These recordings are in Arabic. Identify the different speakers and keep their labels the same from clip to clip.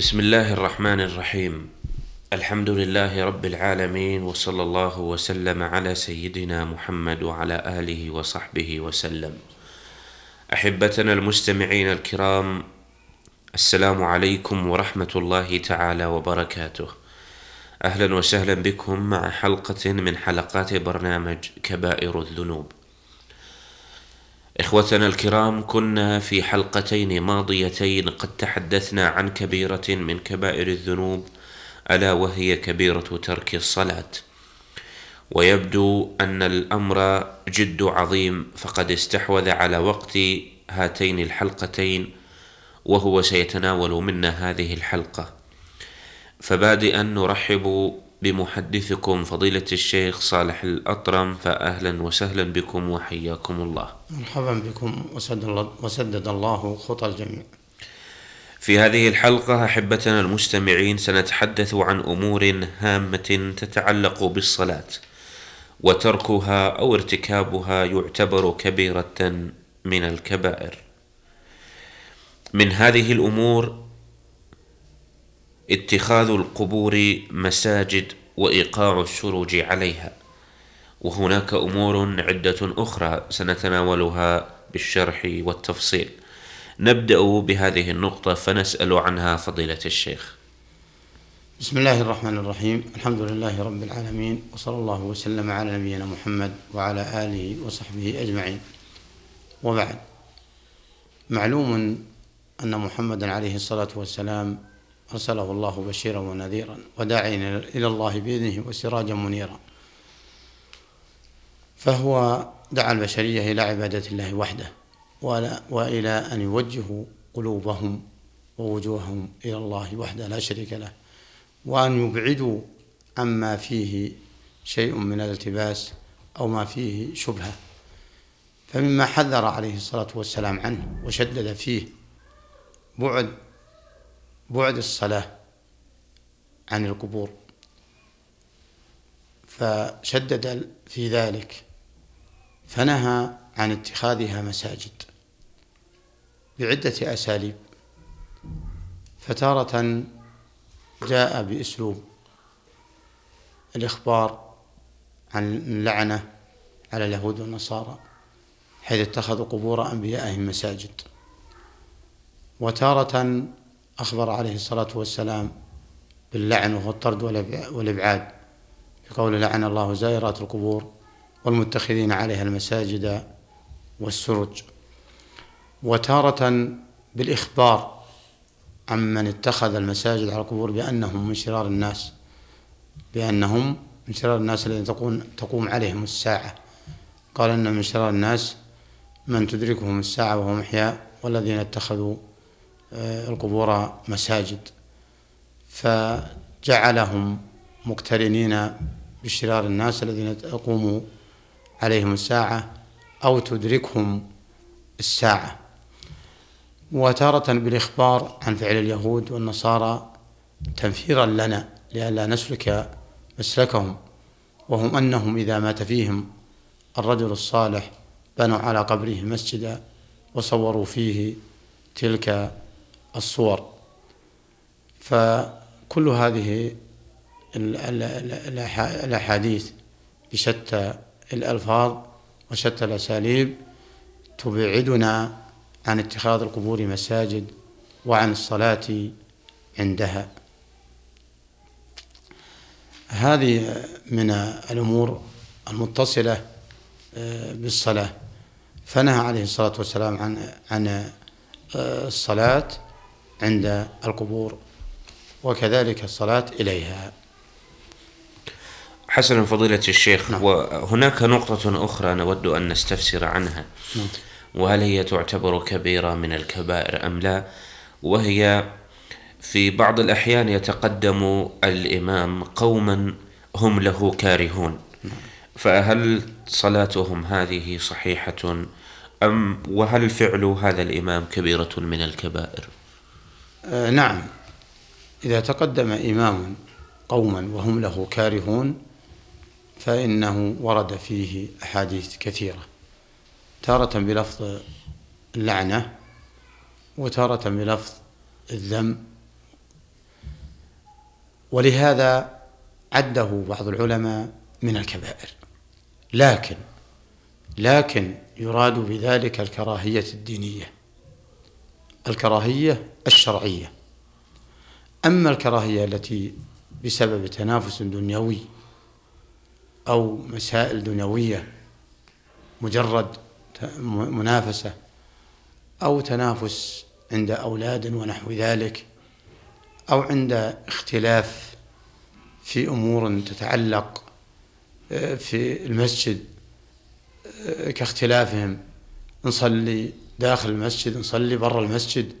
Speaker 1: بسم الله الرحمن الرحيم. الحمد لله رب العالمين وصلى الله وسلم على سيدنا محمد وعلى آله وصحبه وسلم. أحبتنا المستمعين الكرام السلام عليكم ورحمة الله تعالى وبركاته. أهلا وسهلا بكم مع حلقة من حلقات برنامج كبائر الذنوب. إخوتنا الكرام كنا في حلقتين ماضيتين قد تحدثنا عن كبيرة من كبائر الذنوب ألا وهي كبيرة ترك الصلاة. ويبدو أن الأمر جد عظيم فقد استحوذ على وقت هاتين الحلقتين وهو سيتناول منا هذه الحلقة. فبادئا نرحب بمحدثكم فضيلة الشيخ صالح الأطرم فأهلا وسهلا بكم وحياكم الله.
Speaker 2: مرحبا بكم وسدد الله, وسدد الله خطى الجميع.
Speaker 1: في هذه الحلقة أحبتنا المستمعين سنتحدث عن أمور هامة تتعلق بالصلاة وتركها أو ارتكابها يعتبر كبيرة من الكبائر. من هذه الأمور اتخاذ القبور مساجد وإيقاع السروج عليها. وهناك أمور عدة أخرى سنتناولها بالشرح والتفصيل. نبدأ بهذه النقطة فنسأل عنها فضيلة الشيخ.
Speaker 2: بسم الله الرحمن الرحيم. الحمد لله رب العالمين وصلى الله وسلم على نبينا محمد وعلى آله وصحبه أجمعين. وبعد. معلوم أن محمدا عليه الصلاة والسلام أرسله الله بشيرا ونذيرا وداعيا إلى الله بإذنه وسراجا منيرا. فهو دعا البشرية إلى عبادة الله وحده وإلى أن يوجهوا قلوبهم ووجوههم إلى الله وحده لا شريك له وأن يبعدوا عما فيه شيء من الالتباس أو ما فيه شبهة. فمما حذر عليه الصلاة والسلام عنه وشدد فيه بعد بعد الصلاة عن القبور. فشدد في ذلك فنهى عن اتخاذها مساجد بعدة أساليب. فتارة جاء بأسلوب الإخبار عن اللعنة على اليهود والنصارى حيث اتخذوا قبور أنبيائهم مساجد. وتارة أخبر عليه الصلاة والسلام باللعن وهو الطرد والإبعاد بقول لعن الله زائرات القبور والمتخذين عليها المساجد والسرج. وتارة بالإخبار عمن اتخذ المساجد على القبور بأنهم من شرار الناس بأنهم من شرار الناس الذين تقوم, تقوم عليهم الساعة. قال أن من شرار الناس من تدركهم الساعة وهم أحياء والذين اتخذوا القبور مساجد. فجعلهم مقترنين بشرار الناس الذين تقوم عليهم الساعة أو تدركهم الساعة. وتارة بالإخبار عن فعل اليهود والنصارى تنفيرا لنا لئلا نسلك مسلكهم وهم أنهم إذا مات فيهم الرجل الصالح بنوا على قبره مسجدا وصوروا فيه تلك الصور. فكل هذه الأحاديث بشتى الألفاظ وشتى الأساليب تبعدنا عن اتخاذ القبور مساجد وعن الصلاة عندها. هذه من الأمور المتصلة آه، بالصلاة. فنهى عليه الصلاة والسلام عن عن آه، الصلاة. عند القبور وكذلك الصلاة إليها
Speaker 1: حسنا فضيلة الشيخ نعم. وهناك نقطة أخرى نود أن نستفسر عنها نعم. وهل هي تعتبر كبيرة من الكبائر أم لا وهي في بعض الأحيان يتقدم الإمام قوما هم له كارهون نعم. فهل صلاتهم هذه صحيحة أم وهل فعل هذا الإمام كبيرة من الكبائر؟
Speaker 2: آه نعم. إذا تقدم إمام قوما وهم له كارهون فإنه ورد فيه أحاديث كثيرة. تارة بلفظ اللعنة وتارة بلفظ الذم. ولهذا عده بعض العلماء من الكبائر. لكن لكن يراد بذلك الكراهية الدينية. الكراهية الشرعية. أما الكراهية التي بسبب تنافس دنيوي أو مسائل دنيوية مجرد منافسة أو تنافس عند أولاد ونحو ذلك أو عند اختلاف في أمور تتعلق آه، في المسجد آه، كاختلافهم. نصلي داخل المسجد نصلي برا المسجد.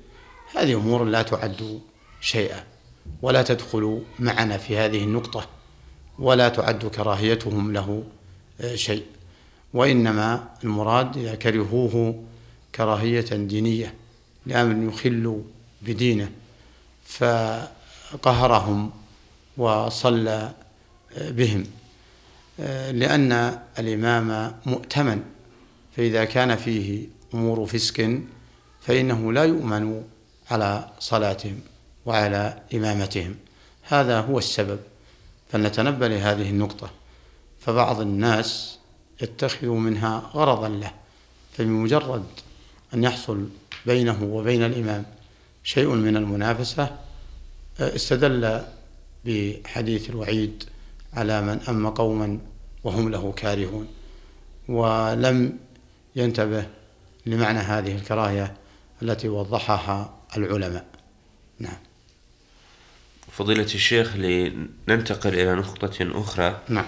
Speaker 2: هذه أمور لا تعد شيئا ولا تدخل معنا في هذه النقطة ولا تعد كراهيتهم له آه، شيء. وإنما المراد كرهوه كراهية دينية لأمر يخل بدينه فقهرهم وصلى آه، بهم. آه، لأن الإمام مؤتمن فإذا كان فيه أمور فسق فإنه لا يؤمن على صلاتهم وعلى إمامتهم. هذا هو السبب فلنتنبه لهذه النقطة. فبعض الناس يتخذ منها غرضا له فبمجرد أن يحصل بينه وبين الإمام شيء من المنافسة استدل بحديث الوعيد على من أم قوما وهم له كارهون. ولم ينتبه لمعنى هذه الكراهية التي وضحها العلماء. نعم.
Speaker 1: فضيلة الشيخ لننتقل إلى نقطة أخرى.
Speaker 2: نعم.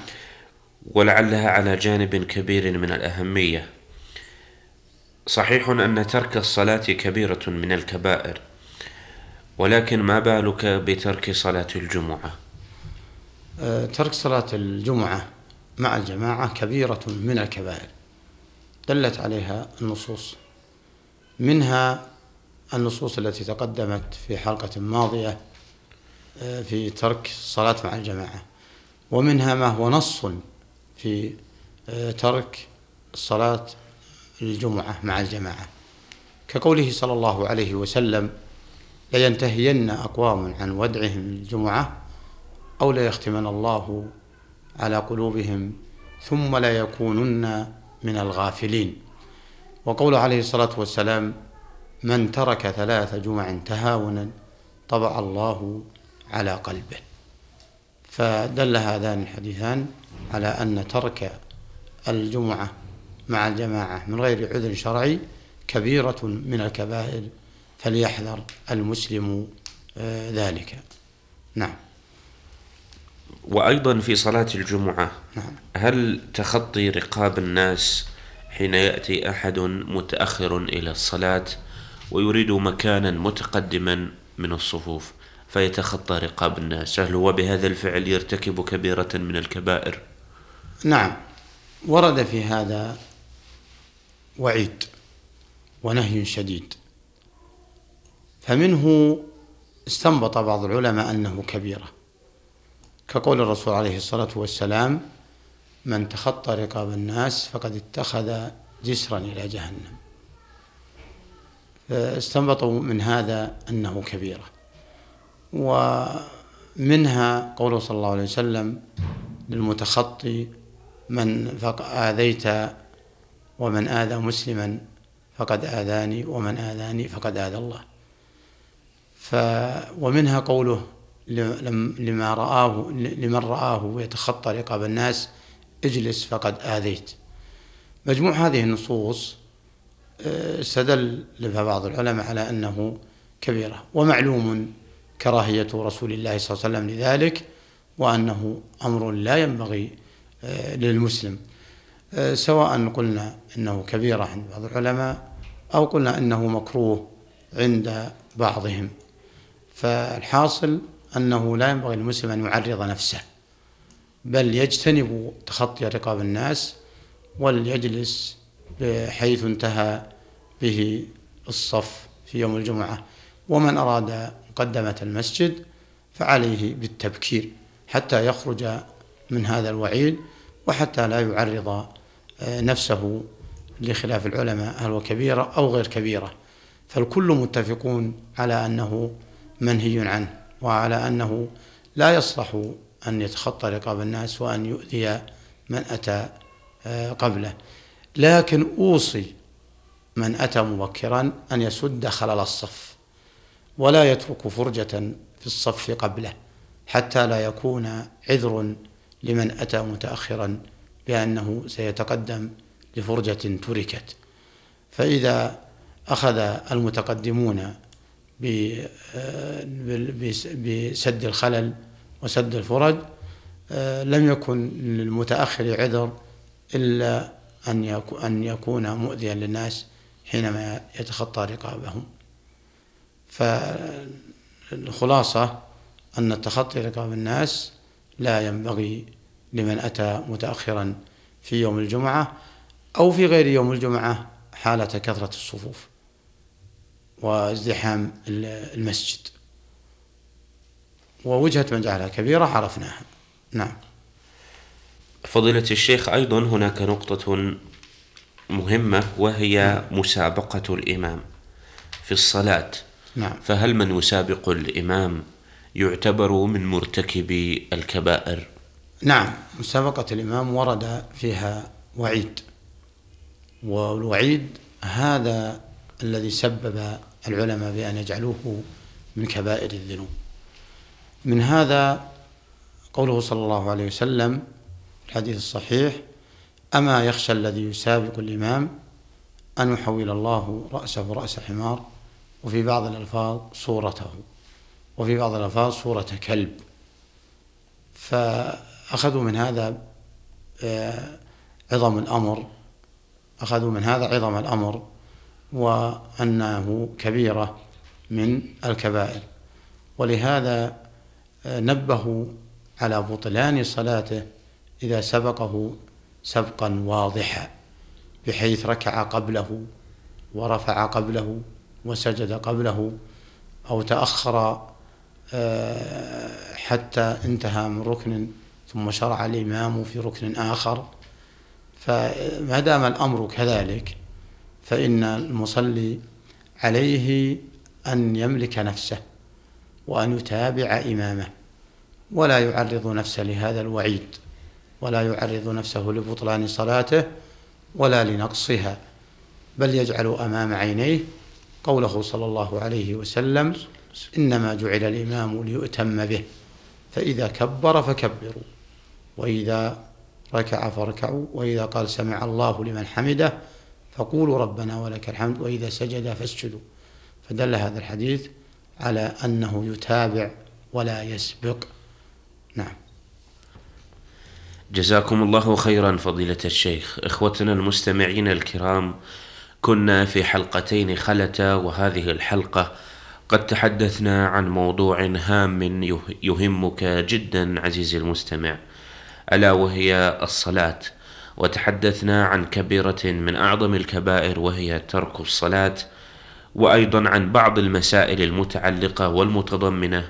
Speaker 1: ولعلها على جانب كبير من الأهمية. صحيح أن ترك الصلاة كبيرة من الكبائر ولكن ما بالك بترك صلاة الجمعة؟
Speaker 2: أه، ترك صلاة الجمعة مع الجماعة كبيرة من الكبائر. دلت عليها النصوص. منها النصوص التي تقدمت في حلقة ماضية أه، في ترك الصلاة مع الجماعة. ومنها ما هو نص في أه، ترك الصلاة الجمعة مع الجماعة. كقوله صلى الله عليه وسلم لينتهين أقوام عن ودعهم الجمعة أو ليختمن الله على قلوبهم ثم لا يكونن من الغافلين. وقول عليه الصلاة والسلام من ترك ثلاث جمع تهاونا طبع الله على قلبه. فدل هذان الحديثان على أن ترك الجمعة مع الجماعة من غير عذر شرعي كبيرة من الكبائر فليحذر المسلم آه، ذلك. نعم.
Speaker 1: وأيضا في صلاة الجمعة
Speaker 2: نعم.
Speaker 1: هل تخطي رقاب الناس حين يأتي أحد متأخر إلى الصلاة؟ ويريد مكانا متقدما من الصفوف فيتخطى رقاب الناس. هل هو بهذا الفعل يرتكب كبيرة من الكبائر؟
Speaker 2: نعم. ورد في هذا وعيد ونهي شديد. فمنه استنبط بعض العلماء أنه كبيرة. كقول الرسول عليه الصلاة والسلام من تخطى رقاب الناس فقد اتخذ جسرا إلى جهنم. فاستنبطوا من هذا أنه كبيرة. ومنها قوله صلى الله عليه وسلم للمتخطي من آذيت ومن آذى مسلما فقد آذاني ومن آذاني فقد آذى الله. ف ومنها قوله لما رآه لمن رآه يتخطى رقاب الناس اجلس فقد آذيت. مجموع هذه النصوص استدل لها بعض العلماء على أنه كبيرة ومعلوم كراهية رسول الله صلى الله عليه وسلم لذلك وأنه أمر لا ينبغي آه، للمسلم. آه، سواء قلنا إنه كبيرة عند بعض العلماء أو قلنا إنه مكروه عند بعضهم. فالحاصل أنه لا ينبغي للمسلم أن يعرض نفسه بل يجتنب تخطي رقاب الناس وليجلس بحيث انتهى به الصف في يوم الجمعة. ومن أراد مقدمة المسجد فعليه بالتبكير حتى يخرج من هذا الوعيد وحتى لا يعرض نفسه لخلاف العلماء هل هو كبيرة أو غير كبيرة. فالكل متفقون على أنه منهي عنه وعلى أنه لا يصلح أن يتخطى رقاب الناس وأن يؤذي من أتى آه، قبله. لكن أوصي من أتى مبكرا أن يسد خلل الصف ولا يترك فرجة في الصف قبله حتى لا يكون عذر لمن أتى متأخرا بأنه سيتقدم لفرجة تركت. فإذا أخذ المتقدمون بسد الخلل وسد الفرج لم يكن للمتأخر عذر إلا أن يكون مؤذيا للناس حينما يتخطى رقابهم. فالخلاصة أن التخطي رقاب الناس لا ينبغي لمن أتى متأخرا في يوم الجمعة أو في غير يوم الجمعة حالة كثرة الصفوف وازدحام المسجد. ووجهة من جعلها كبيرة عرفناها. نعم.
Speaker 1: فضيلة الشيخ أيضا هناك نقطة مهمة وهي مسابقة الإمام في الصلاة.
Speaker 2: نعم.
Speaker 1: فهل من يسابق الإمام يعتبر من مرتكبي الكبائر؟
Speaker 2: نعم مسابقة الإمام ورد فيها وعيد. والوعيد هذا الذي سبب العلماء بأن يجعلوه من كبائر الذنوب. من هذا قوله صلى الله عليه وسلم الحديث الصحيح أما يخشى الذي يسابق الإمام أن يحول الله رأسه رأس حمار وفي بعض الألفاظ صورته وفي بعض الألفاظ صورة كلب. فأخذوا من هذا آه، عظم الأمر أخذوا من هذا عظم الأمر وأنه كبيرة من الكبائر. ولهذا آه، نبهوا على بطلان صلاته إذا سبقه سبقا واضحا بحيث ركع قبله ورفع قبله وسجد قبله أو تأخر آه، حتى انتهى من ركن ثم شرع الإمام في ركن آخر. فما دام الأمر كذلك فإن المصلي عليه أن يملك نفسه وأن يتابع إمامه ولا يعرض نفسه لهذا الوعيد. ولا يعرض نفسه لبطلان صلاته ولا لنقصها بل يجعل أمام عينيه قوله صلى الله عليه وسلم إنما جعل الإمام ليؤتم به فإذا كبر فكبروا وإذا ركع فاركعوا وإذا قال سمع الله لمن حمده فقولوا ربنا ولك الحمد وإذا سجد فاسجدوا. فدل هذا الحديث على أنه يتابع ولا يسبق. نعم.
Speaker 1: جزاكم الله خيرا فضيلة الشيخ. إخوتنا المستمعين الكرام كنا في حلقتين خلتا وهذه الحلقة قد تحدثنا عن موضوع هام يهمك جدا عزيزي المستمع ألا وهي الصلاة. وتحدثنا عن كبيرة من أعظم الكبائر وهي ترك الصلاة وأيضا عن بعض المسائل المتعلقة والمتضمنة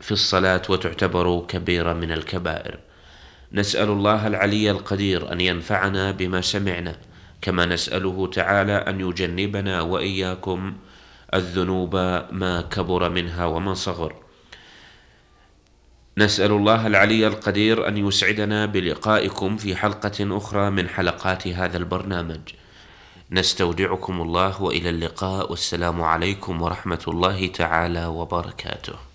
Speaker 1: في الصلاة وتعتبر كبيرة من الكبائر. نسأل الله العلي القدير أن ينفعنا بما سمعنا كما نسأله تعالى أن يجنبنا وإياكم الذنوب ما كبر منها وما صغر. نسأل الله العلي القدير أن يسعدنا بلقائكم في حلقة أخرى من حلقات هذا البرنامج. نستودعكم الله وإلى اللقاء والسلام عليكم ورحمة الله تعالى وبركاته.